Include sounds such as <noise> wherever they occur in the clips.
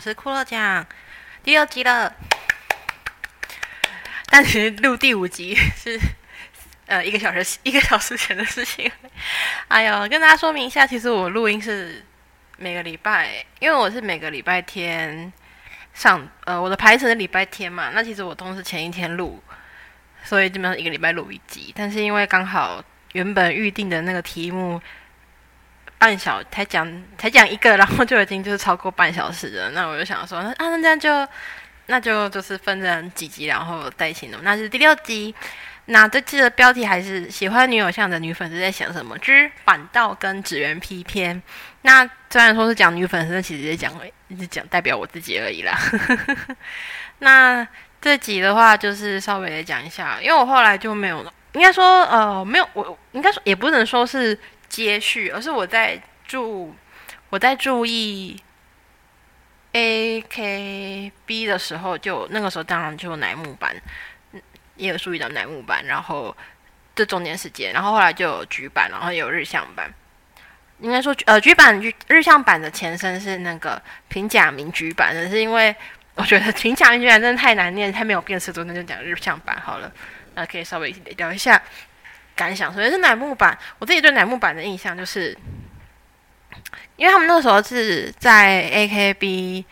是骷髅酱第六集了。但其实录第五集 <laughs> 是呃一个小时一个小时前的事情。哎呦，跟大家说明一下，其实我录音是每个礼拜，因为我是每个礼拜天上呃我的排程是礼拜天嘛，那其实我都是前一天录，所以基本上一个礼拜录一集。但是因为刚好原本预定的那个题目。半小才讲才讲一个，然后就已经就是超过半小时了。那我就想说，那啊那这样就那就就是分成几集，然后带行动。那是第六集。那这期的标题还是喜欢女偶像的女粉丝在想什么之反道跟纸人批篇。那虽然说是讲女粉丝，其实也讲一直讲代表我自己而已啦。<laughs> 那这集的话，就是稍微讲一下，因为我后来就没有，应该说呃没有，我应该说也不能说是。接续，而是我在注我在注意 A K B 的时候，就那个时候当然就有乃木坂，也有注意到乃木坂，然后这中间时间，然后后来就有局版，然后有日向版。应该说，呃，局版日日向版的前身是那个平假名局版，的是因为我觉得平假名局版真的太难念，太没有辨识度，那就讲日向版好了。那可以稍微聊一下。感想，首先是乃木坂，我自己对乃木坂的印象就是，因为他们那个时候是在 AKB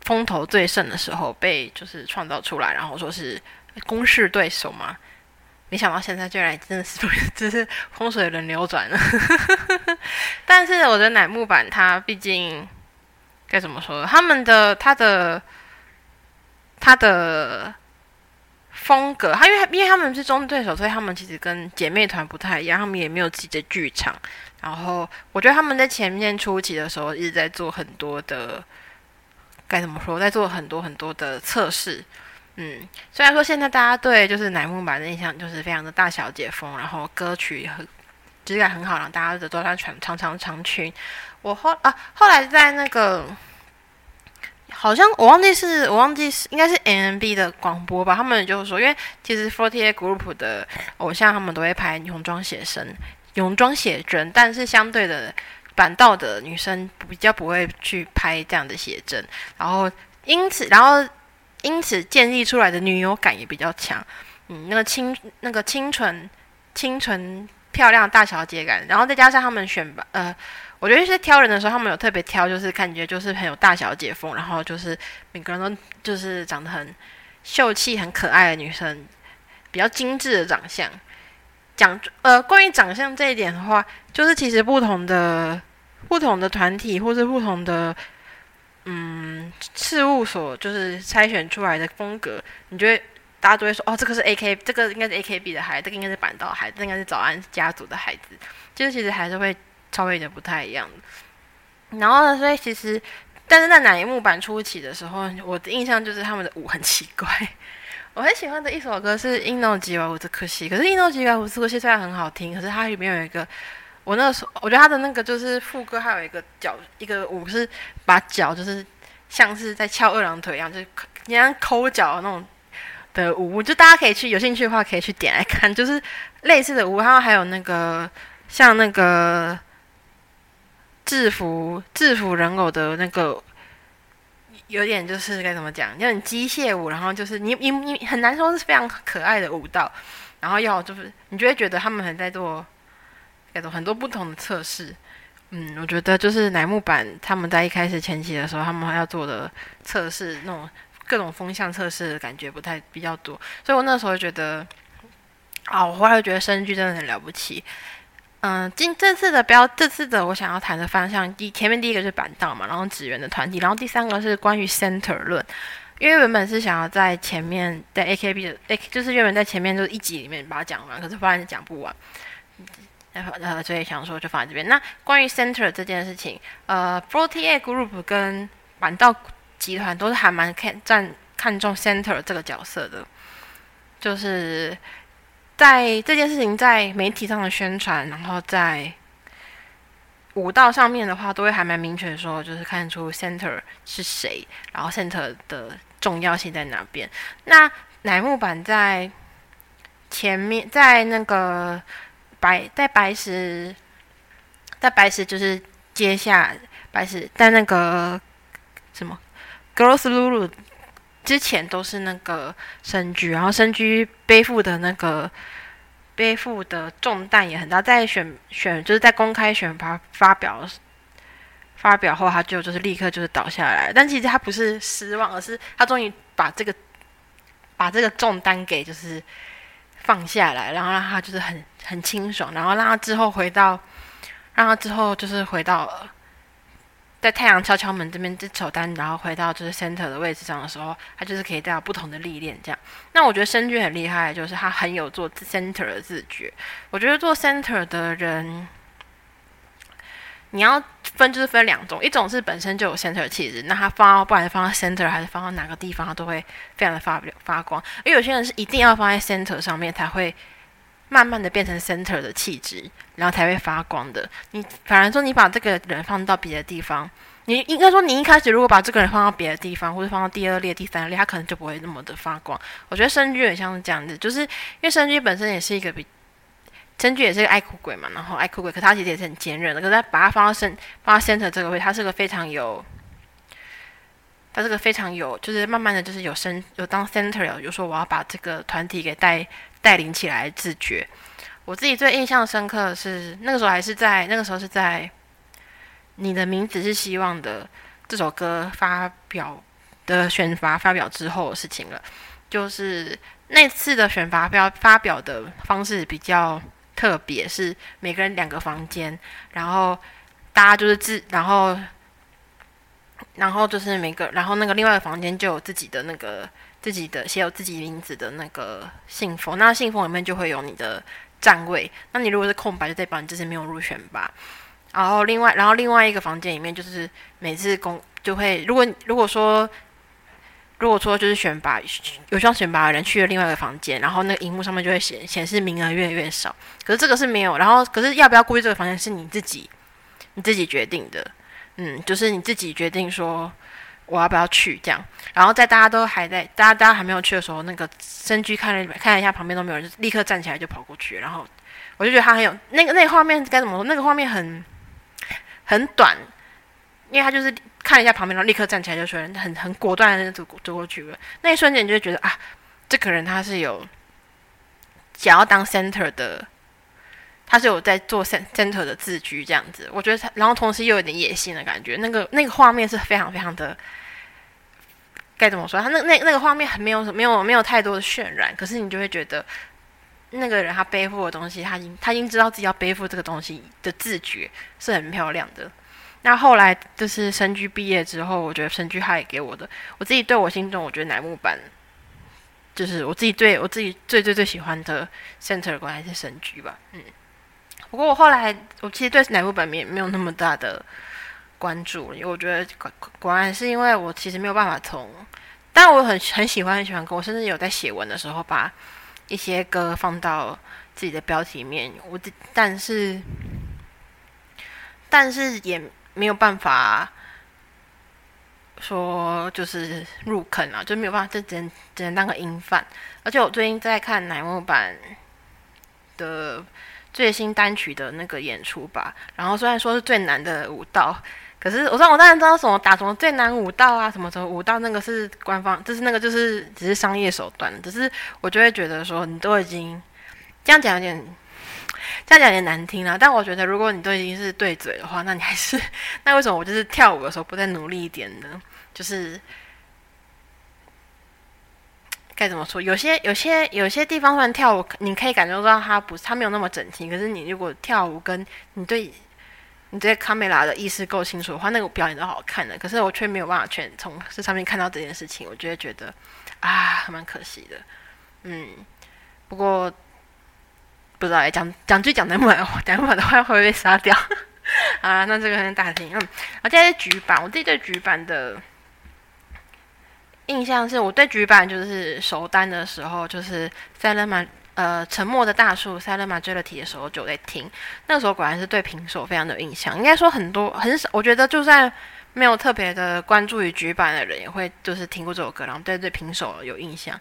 风头最盛的时候被就是创造出来，然后说是攻势对手嘛，没想到现在居然真的是 <laughs> 就是风水轮流转了。<laughs> 但是我觉得乃木坂它毕竟该怎么说，他们的他的他的。风格，他因为因为他们是中对手，所以他们其实跟姐妹团不太一样，他们也没有自己的剧场。然后我觉得他们在前面初期的时候一直在做很多的，该怎么说，在做很多很多的测试。嗯，虽然说现在大家对就是乃木坂的印象就是非常的大小姐风，然后歌曲很质感很好，然后大家的都穿长长长裙。我后啊后来在那个。好像我忘记是我忘记是应该是 N N B 的广播吧，他们就是说，因为其实 Forty Eight Group 的偶像他们都会拍泳装写真，泳装写真，但是相对的板道的女生比较不会去拍这样的写真，然后因此然后因此建立出来的女友感也比较强，嗯，那个清那个清纯清纯漂亮大小姐感，然后再加上他们选吧呃。我觉得是挑人的时候，他们有特别挑，就是感觉就是很有大小姐风，然后就是每个人都就是长得很秀气、很可爱的女生，比较精致的长相。讲呃，关于长相这一点的话，就是其实不同的不同的团体或者不同的嗯事务所，就是筛选出来的风格，你觉得大家都会说哦，这个是 A K，这个应该是 A K B 的孩子，这个应该是板道孩子，这应该是早安家族的孩子，就是其实还是会。稍微有点不太一样，然后呢，所以其实，但是在乃木坂初期的时候，我的印象就是他们的舞很奇怪。<laughs> 我很喜欢的一首歌是《i n o 吉瓦乌兹克西》，可是《i n o 吉瓦乌兹克西》虽然很好听，可是它里面有一个，我那个时候我觉得它的那个就是副歌，还有一个脚一个舞是把脚就是像是在翘二郎腿一样，就是你像抠脚那种的舞，就大家可以去有兴趣的话可以去点来看，就是类似的舞，然后还有那个像那个。制服制服人偶的那个，有点就是该怎么讲，有点机械舞，然后就是你你你很难说是非常可爱的舞蹈，然后要就是你就会觉得他们很在做，该种很多不同的测试。嗯，我觉得就是乃木坂他们在一开始前期的时候，他们要做的测试那种各种风向测试的感觉不太比较多，所以我那时候觉得，啊，我后来觉得声剧真的很了不起。嗯，今这次的标，这次的我想要谈的方向，第前面第一个是板道嘛，然后职员的团体，然后第三个是关于 center 论，因为原本是想要在前面在 AKB 的 A，就是原本在前面就是一集里面把它讲完，可是发现讲不完，呃，所以想说就放在这边。那关于 center 这件事情，呃，Forty Eight Group 跟板道集团都是还蛮看占看重 center 这个角色的，就是。在这件事情在媒体上的宣传，然后在舞蹈上面的话，都会还蛮明确说，就是看出 center 是谁，然后 center 的重要性在哪边。那乃木坂在前面，在那个白，在白石，在白石就是接下白石，在那个什么 Girls Lulu 之前都是那个深居，然后深居背负的那个背负的重担也很大，在选选就是在公开选拔发表发表后，他就就是立刻就是倒下来。但其实他不是失望，而是他终于把这个把这个重担给就是放下来，然后让他就是很很清爽，然后让他之后回到让他之后就是回到。在太阳敲敲门这边这首单，然后回到就是 center 的位置上的时候，他就是可以带有不同的历练。这样，那我觉得申君很厉害，就是他很有做 center 的自觉。我觉得做 center 的人，你要分就是分两种，一种是本身就有 center 气质，那他放到不管是放到 center 还是放到哪个地方，他都会非常的发发光。而有些人是一定要放在 center 上面才会。慢慢的变成 center 的气质，然后才会发光的。你反而说你把这个人放到别的地方，你应该说你一开始如果把这个人放到别的地方，或者放到第二列、第三列，他可能就不会那么的发光。我觉得生居也像是这样子，就是因为生居本身也是一个比生居也是个爱哭鬼嘛，然后爱哭鬼，可他其实也是很坚韧的。可是他把他放到生放到 center 这个位，他是个非常有，他这个非常有，就是慢慢的就是有生有当 center 有，有说我要把这个团体给带。带领起来自觉，我自己最印象深刻的是那个时候还是在那个时候是在你的名字是希望的这首歌发表的选拔发表之后的事情了。就是那次的选拔表发表的方式比较特别，是每个人两个房间，然后大家就是自然后然后就是每个然后那个另外一个房间就有自己的那个。自己的写有自己名字的那个信封，那信封里面就会有你的站位。那你如果是空白，就代表你这次没有入选吧。然后另外，然后另外一个房间里面，就是每次公就会，如果如果说如果说就是选拔有需要选拔的人去了另外一个房间，然后那个荧幕上面就会显显示名额越来越少。可是这个是没有，然后可是要不要过去这个房间是你自己你自己决定的，嗯，就是你自己决定说。我要不要去？这样，然后在大家都还在，大家大家还没有去的时候，那个深居看了看了一下旁边都没有人，就立刻站起来就跑过去。然后我就觉得他很有那个那个画面该怎么说？那个画面很很短，因为他就是看了一下旁边，然后立刻站起来就说很很果断的走走过去了。那一瞬间你就觉得啊，这个人他是有想要当 center 的。他是有在做 center 的自居这样子，我觉得他，然后同时又有点野心的感觉，那个那个画面是非常非常的，该怎么说？他那那那个画面很没有没有没有太多的渲染，可是你就会觉得那个人他背负的东西，他已经他已经知道自己要背负这个东西的自觉是很漂亮的。那后来就是神居毕业之后，我觉得神居他也给我的，我自己对我心中，我觉得乃木坂就是我自己对我自己最最最喜欢的 center 关还是神居吧，嗯。不过我后来，我其实对哪部本没没有那么大的关注，因为我觉得果果然是因为我其实没有办法从，但我很很喜欢很喜欢歌，我甚至有在写文的时候把一些歌放到自己的标题里面，我但是但是也没有办法说就是入坑啊，就没有办法，就只能只能当个音范。而且我最近在看乃木坂的。最新单曲的那个演出吧，然后虽然说是最难的舞蹈，可是我知道我当然知道什么打什么最难舞蹈啊，什么什么舞蹈那个是官方，就是那个就是只是商业手段，只是我就会觉得说你都已经这样讲有点这样讲有点难听了，但我觉得如果你都已经是对嘴的话，那你还是 <laughs> 那为什么我就是跳舞的时候不再努力一点呢？就是。该怎么说？有些有些有些地方虽然跳舞，你可以感觉到它不是它没有那么整齐。可是你如果跳舞跟你对你对卡梅拉的意识够清楚的话，那个表演都好看的。可是我却没有办法全从这上面看到这件事情，我就会觉得啊，蛮可惜的。嗯，不过不知道讲讲句讲的满讲满的话会不会被杀掉 <laughs> 啊？那这个很大听。嗯，而且是局版，我自己对局版的。印象是我对局版就是首单的时候，就是塞勒马呃沉默的大树塞勒马追了题的时候就在听，那时候果然是对平手非常的有印象。应该说很多很少，我觉得就算没有特别的关注于局版的人，也会就是听过这首歌，然后对对平手有印象。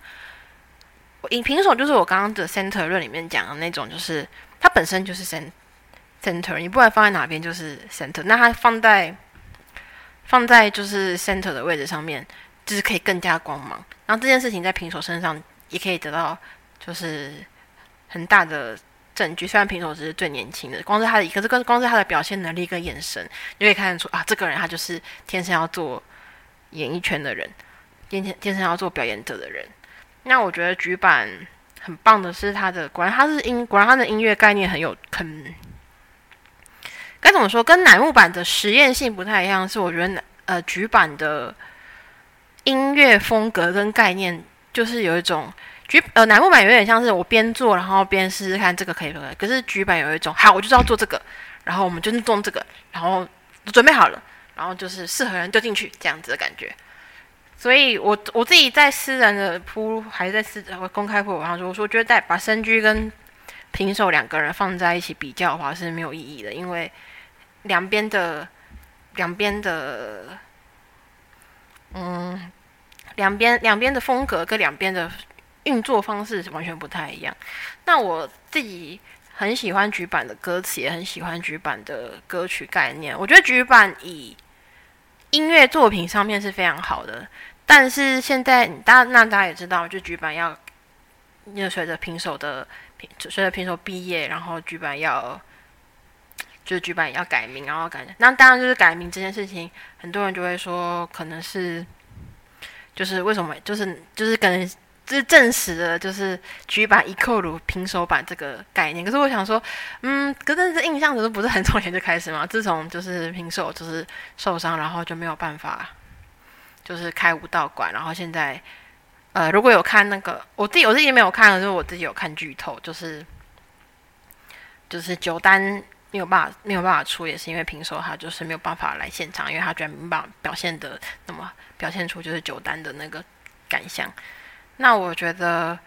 影平手就是我刚刚的 center 论里面讲的那种，就是它本身就是 center，你不管放在哪边就是 center，那它放在。放在就是 center 的位置上面，就是可以更加光芒。然后这件事情在平手身上也可以得到就是很大的证据。虽然平手只是最年轻的，光是他的，可是光光是他的表现能力跟眼神，你可以看得出啊，这个人他就是天生要做演艺圈的人，天天天生要做表演者的人。那我觉得局版很棒的是他的，果然他是音，果然他的音乐概念很有很。该怎么说？跟乃木坂的实验性不太一样，是我觉得呃，菊版的音乐风格跟概念，就是有一种局呃，乃木板有点像是我边做，然后边试试看这个可以不可以。可是局版有一种，好，我就知道做这个，然后我们就是做这个，然后准备好了，然后就是适合人就进去这样子的感觉。所以我我自己在私人的铺，还是在私公开铺，然后说，我说觉得在把深居跟平手两个人放在一起比较的话是没有意义的，因为。两边的，两边的，嗯，两边两边的风格跟两边的运作方式完全不太一样。那我自己很喜欢局版的歌词，也很喜欢局版的歌曲概念。我觉得局版以音乐作品上面是非常好的，但是现在大家那大家也知道，就局版要，要随着平手的平随着平手毕业，然后局版要。就是剧版要改名，然后改，那当然就是改名这件事情，很多人就会说，可能是，就是为什么，就是就是可能就是证实了，就是剧版一扣如平手版这个概念。可是我想说，嗯，可是这印象都不是很从前就开始嘛？自从就是平手就是受伤，然后就没有办法，就是开武道馆，然后现在，呃，如果有看那个，我自己我自己没有看，可是我自己有看剧透，就是就是九单。没有办法，没有办法出，也是因为平手他就是没有办法来现场，因为他居然没办法表现的那么表现出就是九单的那个感想。那我觉得，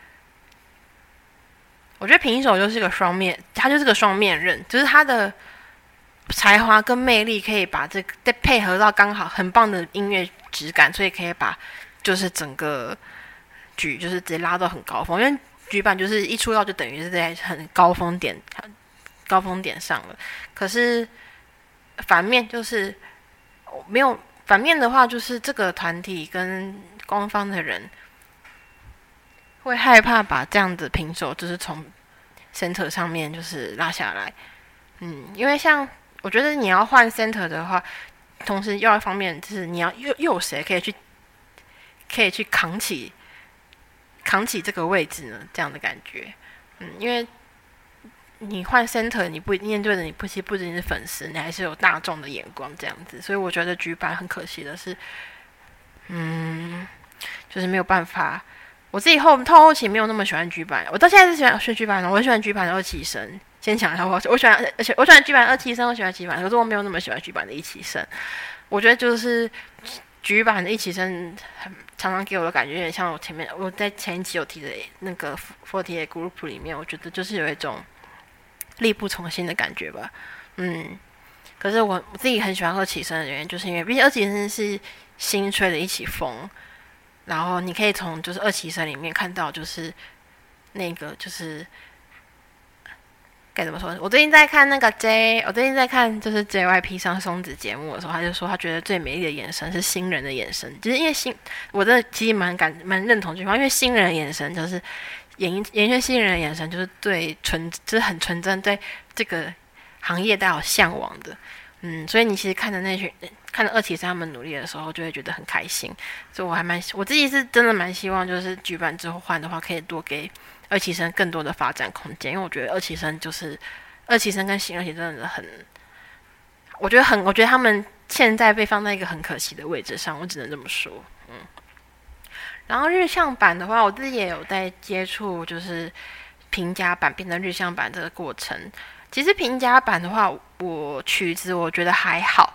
我觉得平手就是个双面，他就是个双面刃，就是他的才华跟魅力可以把这个再配合到刚好很棒的音乐质感，所以可以把就是整个局就是直接拉到很高峰，因为局版就是一出道就等于是在很高峰点。高峰点上了，可是反面就是没有反面的话，就是这个团体跟官方的人会害怕把这样子平手，就是从 center 上面就是拉下来。嗯，因为像我觉得你要换 center 的话，同时又一方面就是你要又又有谁可以去可以去扛起扛起这个位置呢？这样的感觉，嗯，因为。你换 center，你不面对的你不其实不仅是粉丝，你还是有大众的眼光这样子，所以我觉得局版很可惜的是，嗯，就是没有办法。我自己后透后期没有那么喜欢局版，我到现在是喜欢选局版的，我很喜欢局版的二期生。先讲一下，我我喜欢，而且我喜欢局版二期生，我喜欢局版，可是我没有那么喜欢局版的一期生。我觉得就是局版的一期生，很常常给我的感觉有点像我前面我在前一期有提的那个 Forty ei Group 里面，我觉得就是有一种。力不从心的感觉吧，嗯，可是我我自己很喜欢二起生的原因，就是因为毕竟二起生是新吹的一起风，然后你可以从就是二起生里面看到就是那个就是该怎么说？我最近在看那个 J，我最近在看就是 JYP 上松子节目的时候，他就说他觉得最美丽的眼神是新人的眼神，就是因为新，我真的其实蛮感蛮认同这句话，因为新人的眼神就是。演演员新人的眼神就是对纯，就是很纯真，对这个行业带有向往的，嗯，所以你其实看着那群，看着二期生他们努力的时候，就会觉得很开心。所以我还蛮，我自己是真的蛮希望，就是举办之后换的话，可以多给二期生更多的发展空间，因为我觉得二期生就是二期生跟新二期真的很，我觉得很，我觉得他们现在被放在一个很可惜的位置上，我只能这么说，然后日向版的话，我自己也有在接触，就是平价版变成日向版这个过程。其实平价版的话，我曲子我觉得还好，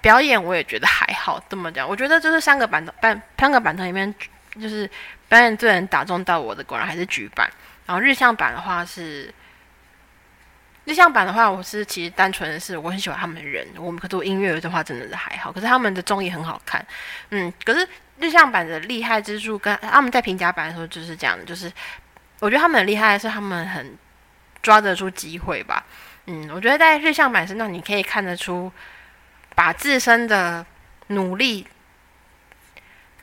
表演我也觉得还好。这么讲，我觉得就是三个版的版三个版本里面，就是表演最能打中到我的，果然还是剧版。然后日向版的话是。日向版的话，我是其实单纯的是我很喜欢他们的人，我们可做音乐的话真的是还好，可是他们的综艺很好看，嗯，可是日向版的厉害之处跟他们在评价版的时候就是这样，就是我觉得他们很厉害的是他们很抓得住机会吧，嗯，我觉得在日向版身上你可以看得出把自身的努力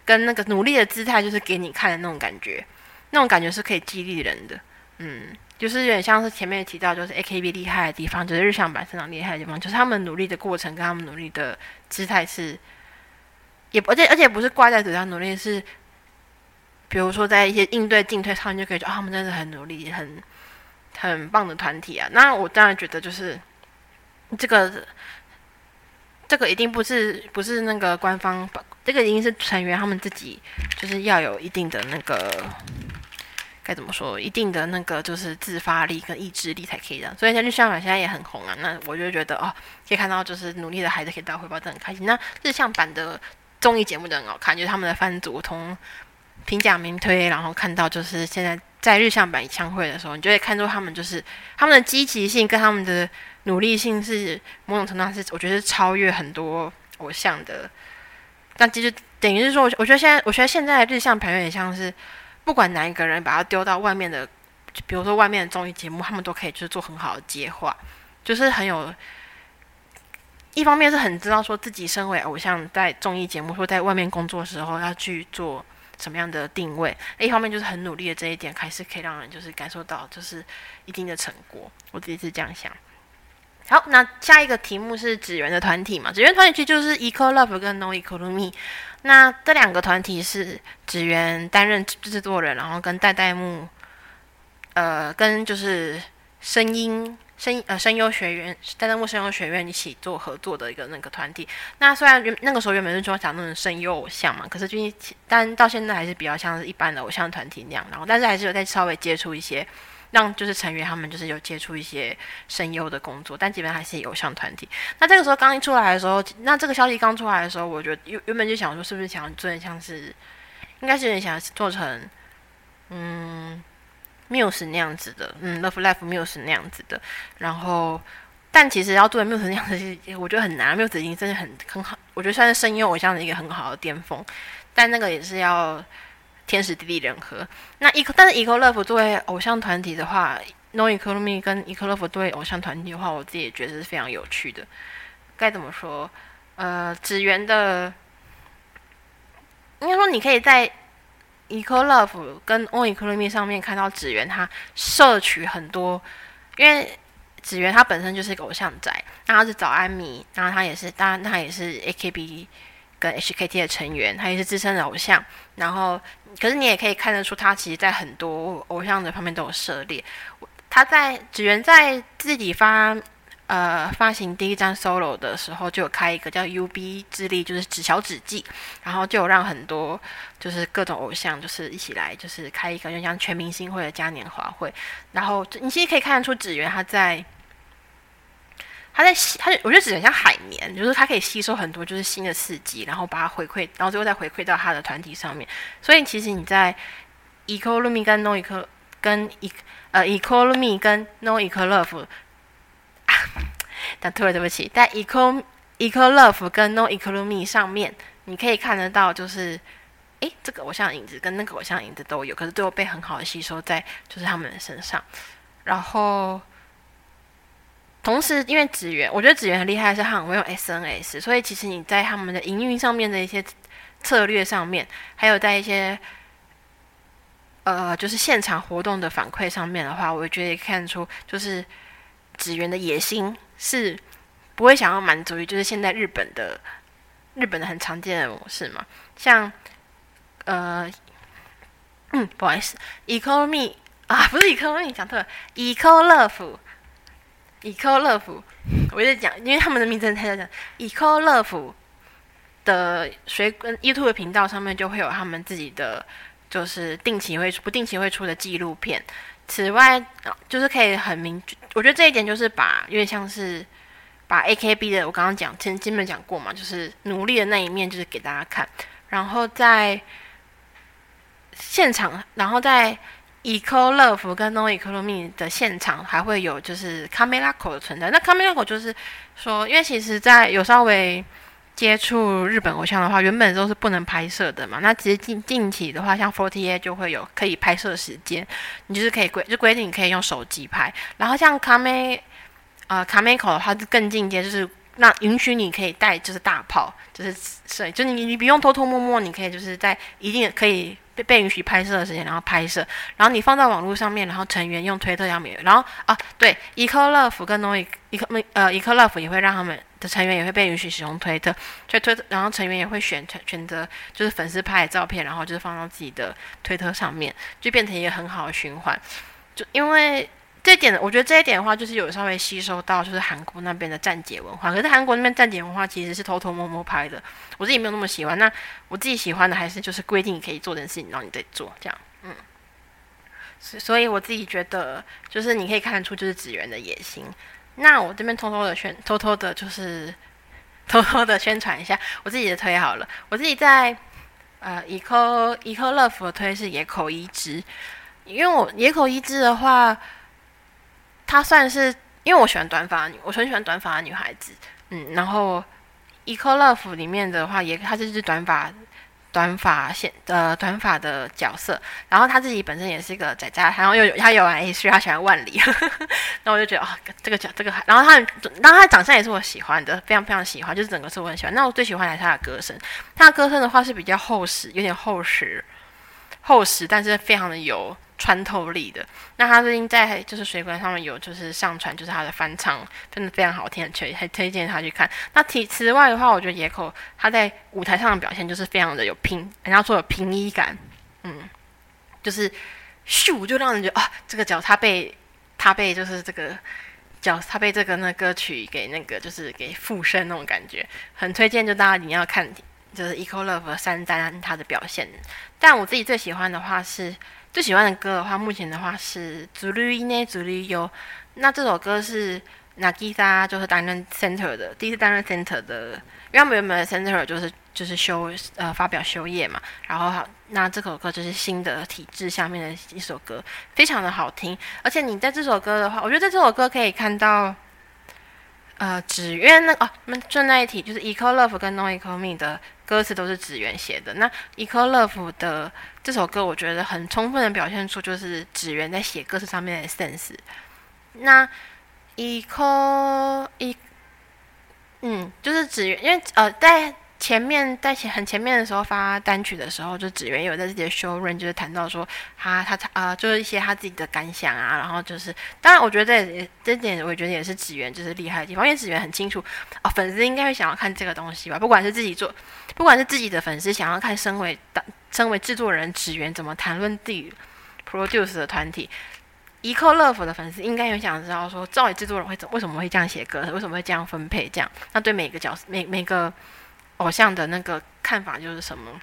跟那个努力的姿态，就是给你看的那种感觉，那种感觉是可以激励人的。嗯，就是有点像是前面提到，就是 AKB 厉害的地方，就是日向版非常厉害的地方，就是他们努力的过程跟他们努力的姿态是，也而且而且不是挂在嘴上努力，是比如说在一些应对进退上，你就可以觉得他们真的很努力，很很棒的团体啊。那我当然觉得就是这个这个一定不是不是那个官方，这个一定是成员他们自己就是要有一定的那个。该怎么说？一定的那个就是自发力跟意志力才可以的。所以像日向版现在也很红啊。那我就觉得哦，可以看到就是努力的孩子可以得到回报，真的很开心。那日向版的综艺节目都很好看，就是他们的番组从平假名推，然后看到就是现在在日向版演唱会的时候，你就会看出他们就是他们的积极性跟他们的努力性是某种程度上是我觉得是超越很多偶像的。那其实等于是说，我觉得现在我觉得现在日向版有点像是。不管哪一个人把他丢到外面的，比如说外面的综艺节目，他们都可以就是做很好的接话，就是很有。一方面是很知道说自己身为偶像在综艺节目或在外面工作时候要去做什么样的定位，一方面就是很努力的这一点，还是可以让人就是感受到就是一定的成果。我自己是这样想。好，那下一个题目是指源的团体嘛？指源团体其实就是 Eco Love 跟 No Eco Me。那这两个团体是职员担任制作人，然后跟代代木，呃，跟就是声音声呃声优学院代代木声优学院一起做合作的一个那个团体。那虽然那个时候原本是说讲那种声优偶像嘛，可是最近但到现在还是比较像是一般的偶像团体那样，然后但是还是有在稍微接触一些。让就是成员他们就是有接触一些声优的工作，但基本还是偶像团体。那这个时候刚一出来的时候，那这个消息刚出来的时候，我觉得原原本就想说，是不是想做点像是，应该是想做成，嗯，Muse 那样子的，嗯，Love Life Muse 那样子的。然后，但其实要做 Muse 那样子，我觉得很难。Muse 已经真的很很好，我觉得算是声优偶像的一个很好的巅峰，但那个也是要。天时地利人和。那 e 但是 Eco Love 作为偶像团体的话，No Economy 跟 Eco Love 作为偶像团体的话，我自己也觉得是非常有趣的。该怎么说？呃，职员的，应该说你可以在 Eco Love 跟 No Economy 上面看到职员他摄取很多，因为职员他本身就是一个偶像宅，那他是早安迷，然后他也是，当然他也是 AKB 跟 HKT 的成员，他也是资深的偶像，然后。可是你也可以看得出，他其实在很多偶像的方面都有涉猎。他在只缘在自己发呃发行第一张 solo 的时候，就有开一个叫 UB 之力，就是纸小纸记，然后就有让很多就是各种偶像就是一起来，就是开一个就像全明星会的嘉年华会。然后你其实可以看得出，指缘他在。它在吸，它就我觉得只能像海绵，就是它可以吸收很多就是新的刺激，然后把它回馈，然后最后再回馈到它的团体上面。所以其实你在 economy 跟 no eco 跟 e 呃 economy 跟 no eco love，<laughs> 但突然对不起，在 Eco Eclove 跟 no economy 上面，你可以看得到就是，诶，这个偶像影子跟那个偶像影子都有，可是最后被很好的吸收在就是他们的身上，然后。同时，因为职员，我觉得职员很厉害，是他很会用 SNS，所以其实你在他们的营运上面的一些策略上面，还有在一些呃，就是现场活动的反馈上面的话，我觉得看出就是职员的野心是不会想要满足于就是现在日本的日本的很常见的模式嘛，像呃，嗯，不好意思，economy 啊，不是 economy 讲错了，eco love。Eco Love，我在讲，因为他们的名字太讲。Eco Love 的水跟 YouTube 频道上面就会有他们自己的，就是定期会不定期会出的纪录片。此外，就是可以很明确，我觉得这一点就是把有点像是把 AKB 的我刚刚讲前基本讲过嘛，就是努力的那一面，就是给大家看。然后在现场，然后在。Eco Love 跟 No Economy 的现场还会有就是 Camera 口的存在。那 Camera 口就是说，因为其实在有稍微接触日本偶像的话，原本都是不能拍摄的嘛。那其实近近期的话，像 Forty Eight 就会有可以拍摄时间，你就是可以规就规定你可以用手机拍。然后像 Camera 呃 Camera 口的话就更进阶，就是那允许你可以带就是大炮，就是摄，就你你不用偷偷摸摸，你可以就是在一定可以被被允许拍摄的时间，然后拍摄，然后你放到网络上面，然后成员用推特上面，然后啊对，一颗乐福跟 No 一颗呃一颗乐福也会让他们的成员也会被允许使用推特，所以推特，然后成员也会选选择就是粉丝拍的照片，然后就是放到自己的推特上面，就变成一个很好的循环，就因为。这一点，我觉得这一点的话，就是有稍微吸收到，就是韩国那边的站姐文化。可是韩国那边站姐文化其实是偷偷摸摸拍的，我自己没有那么喜欢。那我自己喜欢的还是就是规定可以做的事情，然后你再做这样。嗯，所以我自己觉得，就是你可以看得出就是职员的野心。那我这边偷偷的宣，偷偷的就是偷偷的宣传一下我自己的推好了。我自己在呃一颗一颗乐福的推是野口一枝，因为我野口一枝的话。她算是，因为我喜欢短发女，我很喜欢短发的女孩子，嗯，然后《e c o Love》里面的话，也她就是短发，短发线呃短发的角色，然后她自己本身也是一个仔仔，然后又有她有玩 A 所以她喜欢万里，<laughs> 那我就觉得啊，这个角这个，然后她，然后她长相也是我喜欢的，非常非常喜欢，就是整个是我很喜欢。那我最喜欢的是她的歌声，她的歌声的话是比较厚实，有点厚实，厚实，但是非常的油。穿透力的，那他最近在就是水管上面有就是上传，就是他的翻唱，真的非常好听，推还推荐他去看。那其此外的话，我觉得野口他在舞台上的表现就是非常的有平，人家说有平一感，嗯，就是咻就让人觉得啊，这个脚他被他被就是这个脚他被这个那歌曲给那个就是给附身那种感觉，很推荐就大家一定要看，就是 Eco Love 三单他的表现。但我自己最喜欢的话是。最喜欢的歌的话，目前的话是《祖绿音呢，祖绿有。那这首歌是 Nagisa 就是担任 center 的，第一次担任 center 的，因为他们原本的 center 就是就是休呃发表休业嘛。然后好那这首歌就是新的体制下面的一首歌，非常的好听。而且你在这首歌的话，我觉得在这首歌可以看到，呃，只愿那哦，我们顺带一题，就是 Eco Love 跟 No Eco Me 的。歌词都是指原写的。那《一颗 Love》的这首歌，我觉得很充分的表现出就是指原在写歌词上面的 sense。那一颗一，嗯，就是指原，因为呃，在。前面在前很前面的时候发单曲的时候，就指原有在自己的 show run 就是谈到说他他啊就是一些他自己的感想啊，然后就是当然我觉得这这点我觉得也是指原就是厉害的地方，因为指原很清楚哦粉丝应该会想要看这个东西吧，不管是自己做，不管是自己的粉丝想要看身为当身为制作人指原怎么谈论自己 produce 的团体，Eco Love 的粉丝应该也想知道说，到底制作人会怎为什么会这样写歌，为什么会这样分配这样，那对每个角色每每个。偶像的那个看法就是什么？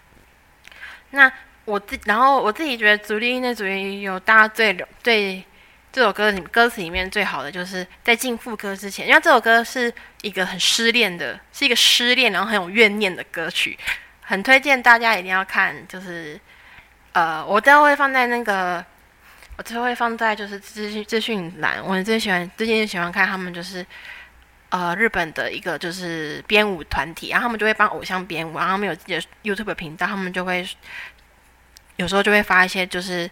那我自然后我自己觉得，主力那主力有大家最最这首歌里歌词里面最好的，就是在进副歌之前，因为这首歌是一个很失恋的，是一个失恋然后很有怨念的歌曲，很推荐大家一定要看。就是呃，我最后会放在那个，我最后会放在就是资讯资讯栏。我最喜欢最近喜欢看他们就是。呃，日本的一个就是编舞团体，然后他们就会帮偶像编舞，然后他们有自己的 YouTube 频道，他们就会有时候就会发一些就是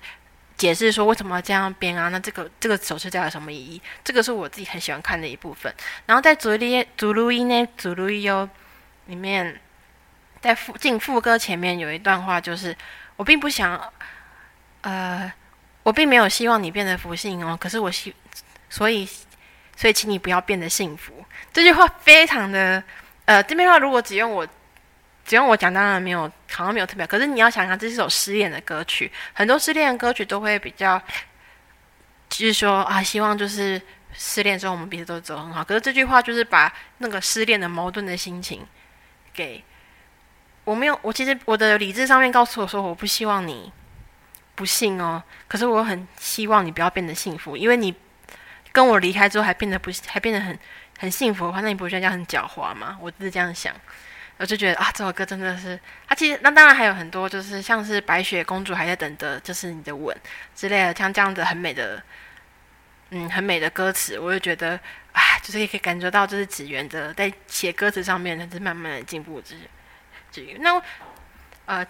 解释说为什么要这样编啊，那这个这个手势代表什么意义？这个是我自己很喜欢看的一部分。然后在主里主录音呢，主录音哟里面，在副进副歌前面有一段话，就是我并不想，呃，我并没有希望你变得不幸哦，可是我希所以。所以，请你不要变得幸福。这句话非常的，呃，这边话如果只用我，只用我讲，当然没有，好像没有特别。可是你要想想，这是首失恋的歌曲，很多失恋的歌曲都会比较，就是说啊，希望就是失恋之后我们彼此都走很好。可是这句话就是把那个失恋的矛盾的心情给，我没有，我其实我的理智上面告诉我说，我不希望你不幸哦。可是我很希望你不要变得幸福，因为你。跟我离开之后还变得不还变得很很幸福的话，那你不会觉得这样很狡猾吗？我是这样想，我就觉得啊，这首歌真的是，它其实那当然还有很多，就是像是白雪公主还在等的，就是你的吻之类的，像这样子很美的，嗯，很美的歌词，我就觉得啊，就是也可以感觉到，就是指源的在写歌词上面，它是慢慢的进步，就是至于那呃，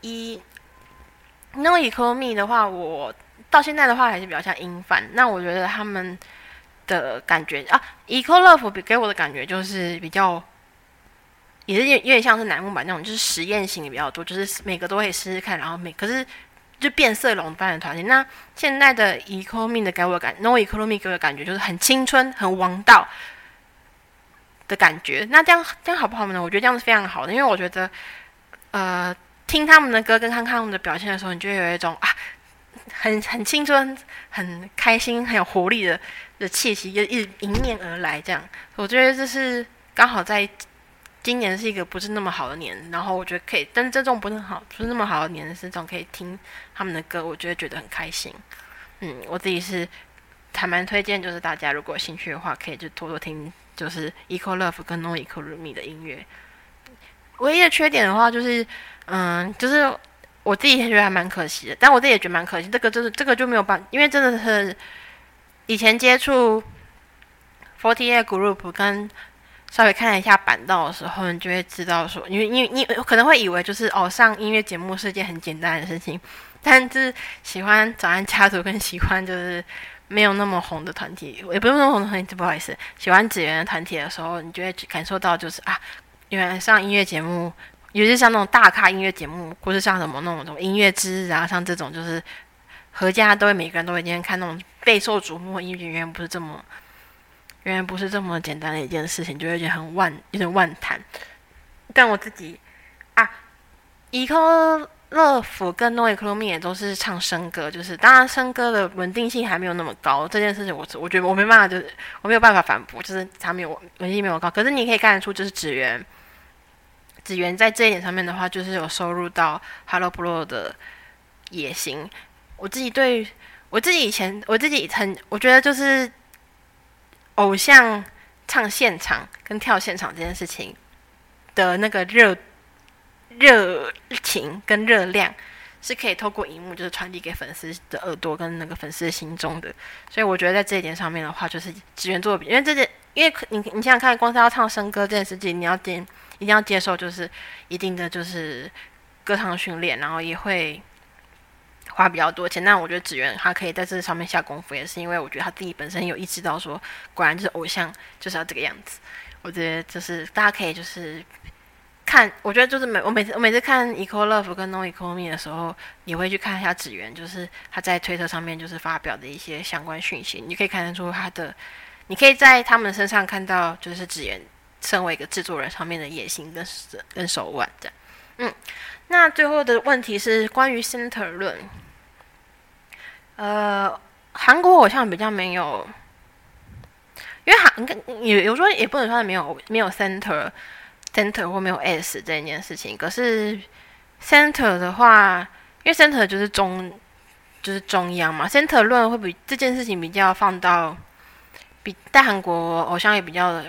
一那以 call me 的话，我。到现在的话还是比较像英范，那我觉得他们的感觉啊。Eco Love 给给我的感觉就是比较，也是有有点像是楠木板那种，就是实验型的比较多，就是每个都可以试试看，然后每可是就变色龙般的团体。那现在的 Eco Me 的给我的感，No Eco Me 给我的感觉就是很青春、很王道的感觉。那这样这样好不好呢？我觉得这样是非常好的，因为我觉得，呃，听他们的歌跟看他们的表现的时候，你就有一种啊。很很青春、很开心、很有活力的的气息，就一直迎面而来。这样，我觉得这是刚好在今年是一个不是那么好的年，然后我觉得可以，但是这种不是好不是那么好的年是这种可以听他们的歌，我觉得觉得很开心。嗯，我自己是还蛮推荐，就是大家如果有兴趣的话，可以就多多听，就是 Eco Love 跟 No Eco Rumi 的音乐。唯一的缺点的话，就是嗯，就是。我自己也觉得还蛮可惜的，但我自己也觉得蛮可惜。这个就是这个就没有办，因为真的是以前接触 Forty Eight Group 跟稍微看了一下板道的时候，你就会知道说，因为因为你可能会以为就是哦，上音乐节目是件很简单的事情，但是喜欢早安家族跟喜欢就是没有那么红的团体，也不用那么红的团体，不好意思，喜欢子源的团体的时候，你就会感受到就是啊，原来上音乐节目。尤其像那种大咖音乐节目，或是像什么那种什么音乐之日啊，像这种就是合家都会每个人都会今天看那种备受瞩目音乐，远远不是这么，远远不是这么简单的一件事情，就会觉得很万有点万谈。但我自己啊，伊科乐府跟诺伊克罗米也都是唱生歌，就是当然生歌的稳定性还没有那么高，这件事情我我觉得我没办法，就是我没有办法反驳，就是他没有稳定性没有高，可是你可以看得出就是指源。子源在这一点上面的话，就是有收入到 Hello Pro 的野心。我自己对我自己以前我自己很，我觉得就是偶像唱现场跟跳现场这件事情的那个热热情跟热量，是可以透过荧幕就是传递给粉丝的耳朵跟那个粉丝的心中的。所以我觉得在这一点上面的话，就是子源做，因为这件，因为你你想想看，光是要唱生歌这件事情，你要点。一定要接受，就是一定的就是歌唱训练，然后也会花比较多钱。那我觉得子源他可以在这上面下功夫，也是因为我觉得他自己本身有意识到说，果然就是偶像就是要这个样子。我觉得就是大家可以就是看，我觉得就是每我每次我每次看 Eco Love 跟 No Eco Me 的时候，也会去看一下子源，就是他在推特上面就是发表的一些相关讯息，你可以看得出他的，你可以在他们身上看到就是子源。身为一个制作人，上面的野心跟跟手腕这样，嗯，那最后的问题是关于 center 论，呃，韩国偶像比较没有，因为韩也有时候也不能说没有没有 center center 或没有 s 这件事情，可是 center 的话，因为 center 就是中就是中央嘛，center 论会比这件事情比较放到比在韩国偶像也比较。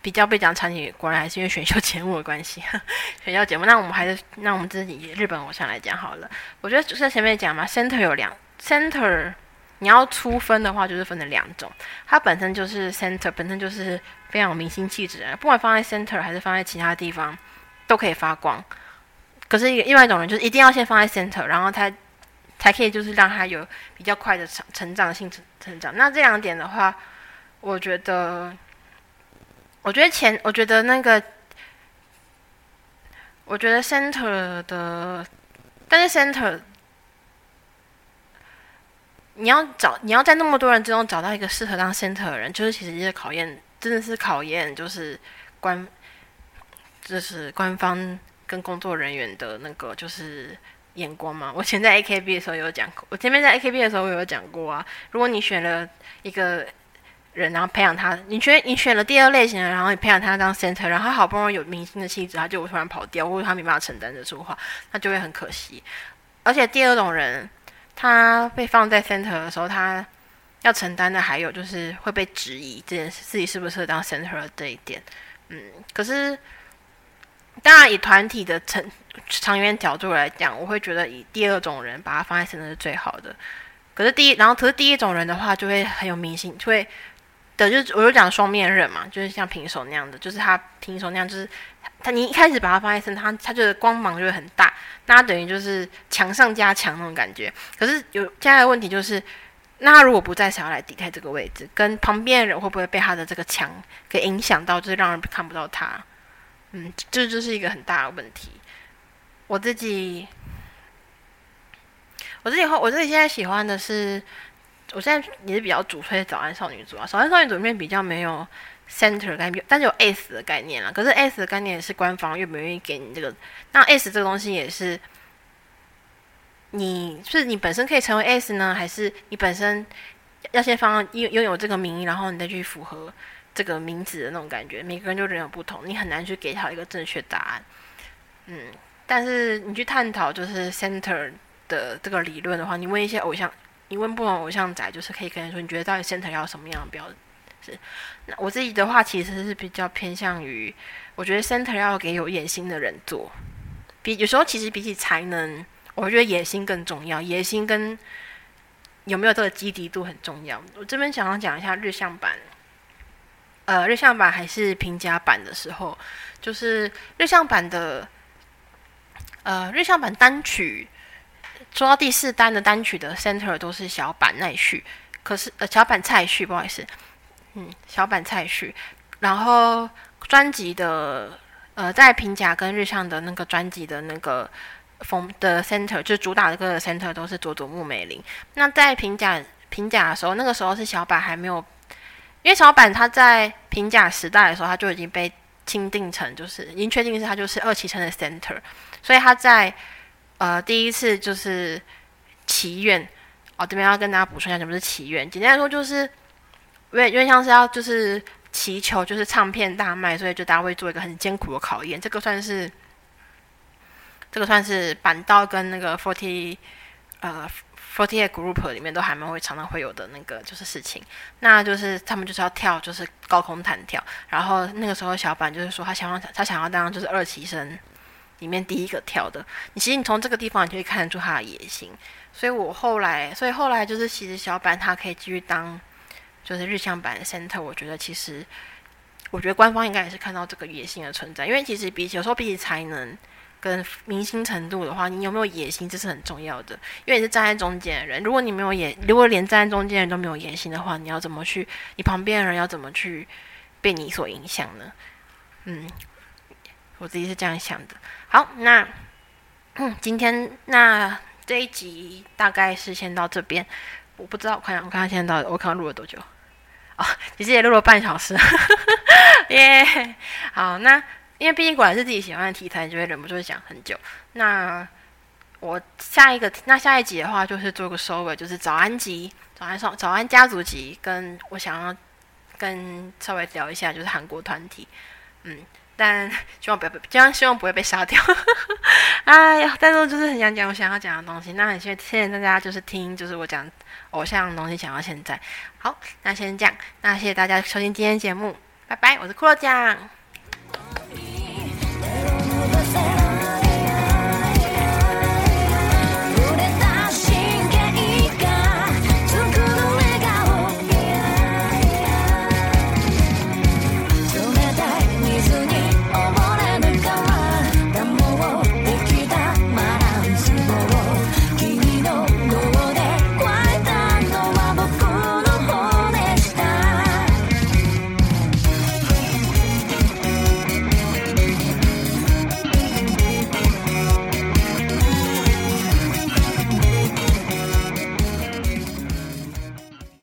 比较被讲场景，果然还是因为选秀节目的关系。<laughs> 选秀节目，那我们还是那我们自己日本偶像来讲好了。我觉得就在前面讲嘛，center 有两 center，你要出分的话，就是分成两种。它本身就是 center，本身就是非常有明星气质的，不管放在 center 还是放在其他地方，都可以发光。可是另外一种人就是一定要先放在 center，然后他才可以就是让他有比较快的成成长性成成长。那这两点的话，我觉得。我觉得前，我觉得那个，我觉得 center 的，但是 center，你要找，你要在那么多人之中找到一个适合当 center 的人，就是其实是考验，真的是考验，就是官，就是官方跟工作人员的那个就是眼光嘛。我前在 AKB 的时候有讲过，我前面在 AKB 的时候我有讲过啊。如果你选了一个。人，然后培养他。你觉得你选了第二类型的，然后你培养他当 center，然后他好不容易有明星的气质，他就突然跑掉，或者他没办法承担得住的话，那就会很可惜。而且第二种人，他被放在 center 的时候，他要承担的还有就是会被质疑这件事，自己适不适合当 center 这一点。嗯，可是当然以团体的成长远角度来讲，我会觉得以第二种人把他放在 center 是最好的。可是第一，然后可是第一种人的话，就会很有明星，就会。对就是我就讲双面刃嘛，就是像平手那样的，就是他平手那样，就是他你一开始把他放在身，他他就光芒就会很大，那等于就是强上加强那种感觉。可是有现在的问题就是，那他如果不在，想要来抵台这个位置？跟旁边的人会不会被他的这个墙给影响到，就是让人看不到他？嗯，这就是一个很大的问题。我自己，我自己后，我自己现在喜欢的是，我现在也是比较主推早安少女组啊。早安少女组里面比较没有 center 概念，但是有 S 的概念了。可是 S 的概念也是官方愿不愿意给你这个？那 S 这个东西也是。你是你本身可以成为 S 呢，还是你本身要先放拥拥有这个名义，然后你再去符合这个名字的那种感觉？每个人就人有不同，你很难去给他一个正确答案。嗯，但是你去探讨就是 center 的这个理论的话，你问一些偶像，你问不同偶像仔，就是可以跟人说，你觉得到底 center 要什么样的标准是？那我自己的话，其实是比较偏向于，我觉得 center 要给有野心的人做，比有时候其实比起才能。我觉得野心更重要，野心跟有没有这个基底度很重要。我这边想要讲一下日向版，呃，日向版还是平价版的时候，就是日向版的，呃，日向版单曲，说到第四单的单曲的 center 都是小坂奈绪，可是呃小坂菜绪，不好意思，嗯，小坂菜绪，然后专辑的呃在平甲跟日向的那个专辑的那个。风的 center 就是主打的歌的 center 都是佐佐木美玲。那在平甲平甲的时候，那个时候是小板还没有，因为小板他在平甲时代的时候，他就已经被钦定成就是已经确定是他就是二期生的 center，所以他在呃第一次就是祈愿哦，这边要跟大家补充一下什么是祈愿。简单来说就是，因为因为像是要就是祈求就是唱片大卖，所以就大家会做一个很艰苦的考验，这个算是。这个算是板道跟那个 forty 呃 forty eight group 里面都还蛮会常常会有的那个就是事情，那就是他们就是要跳就是高空弹跳，然后那个时候小板就是说他想要他想要当就是二期生里面第一个跳的，你其实你从这个地方你就可以看出他的野心，所以我后来所以后来就是其实小板他可以继续当就是日向版的 center，我觉得其实我觉得官方应该也是看到这个野心的存在，因为其实比起有时候比起才能。跟明星程度的话，你有没有野心，这是很重要的。因为你是站在中间的人，如果你没有野，如果连站在中间的人都没有野心的话，你要怎么去？你旁边的人要怎么去被你所影响呢？嗯，我自己是这样想的。好，那嗯，今天那这一集大概是先到这边。我不知道，我看我看看现在到我看录了多久？哦，其实也录了半小时。<laughs> 耶，好，那。因为毕竟果然是自己喜欢的题材，就会忍不住会讲很久。那我下一个，那下一集的话，就是做个收尾，就是早安集、早安上、早安家族集，跟我想要跟稍微聊一下，就是韩国团体。嗯，但希望不要被，这样希望不会被杀掉。<laughs> 哎呀，但是我就是很想讲我想要讲的东西。那很谢谢大家，就是听，就是我讲偶像的东西讲到现在。好，那先这样，那谢谢大家收听今天节目，拜拜，我是骷髅酱。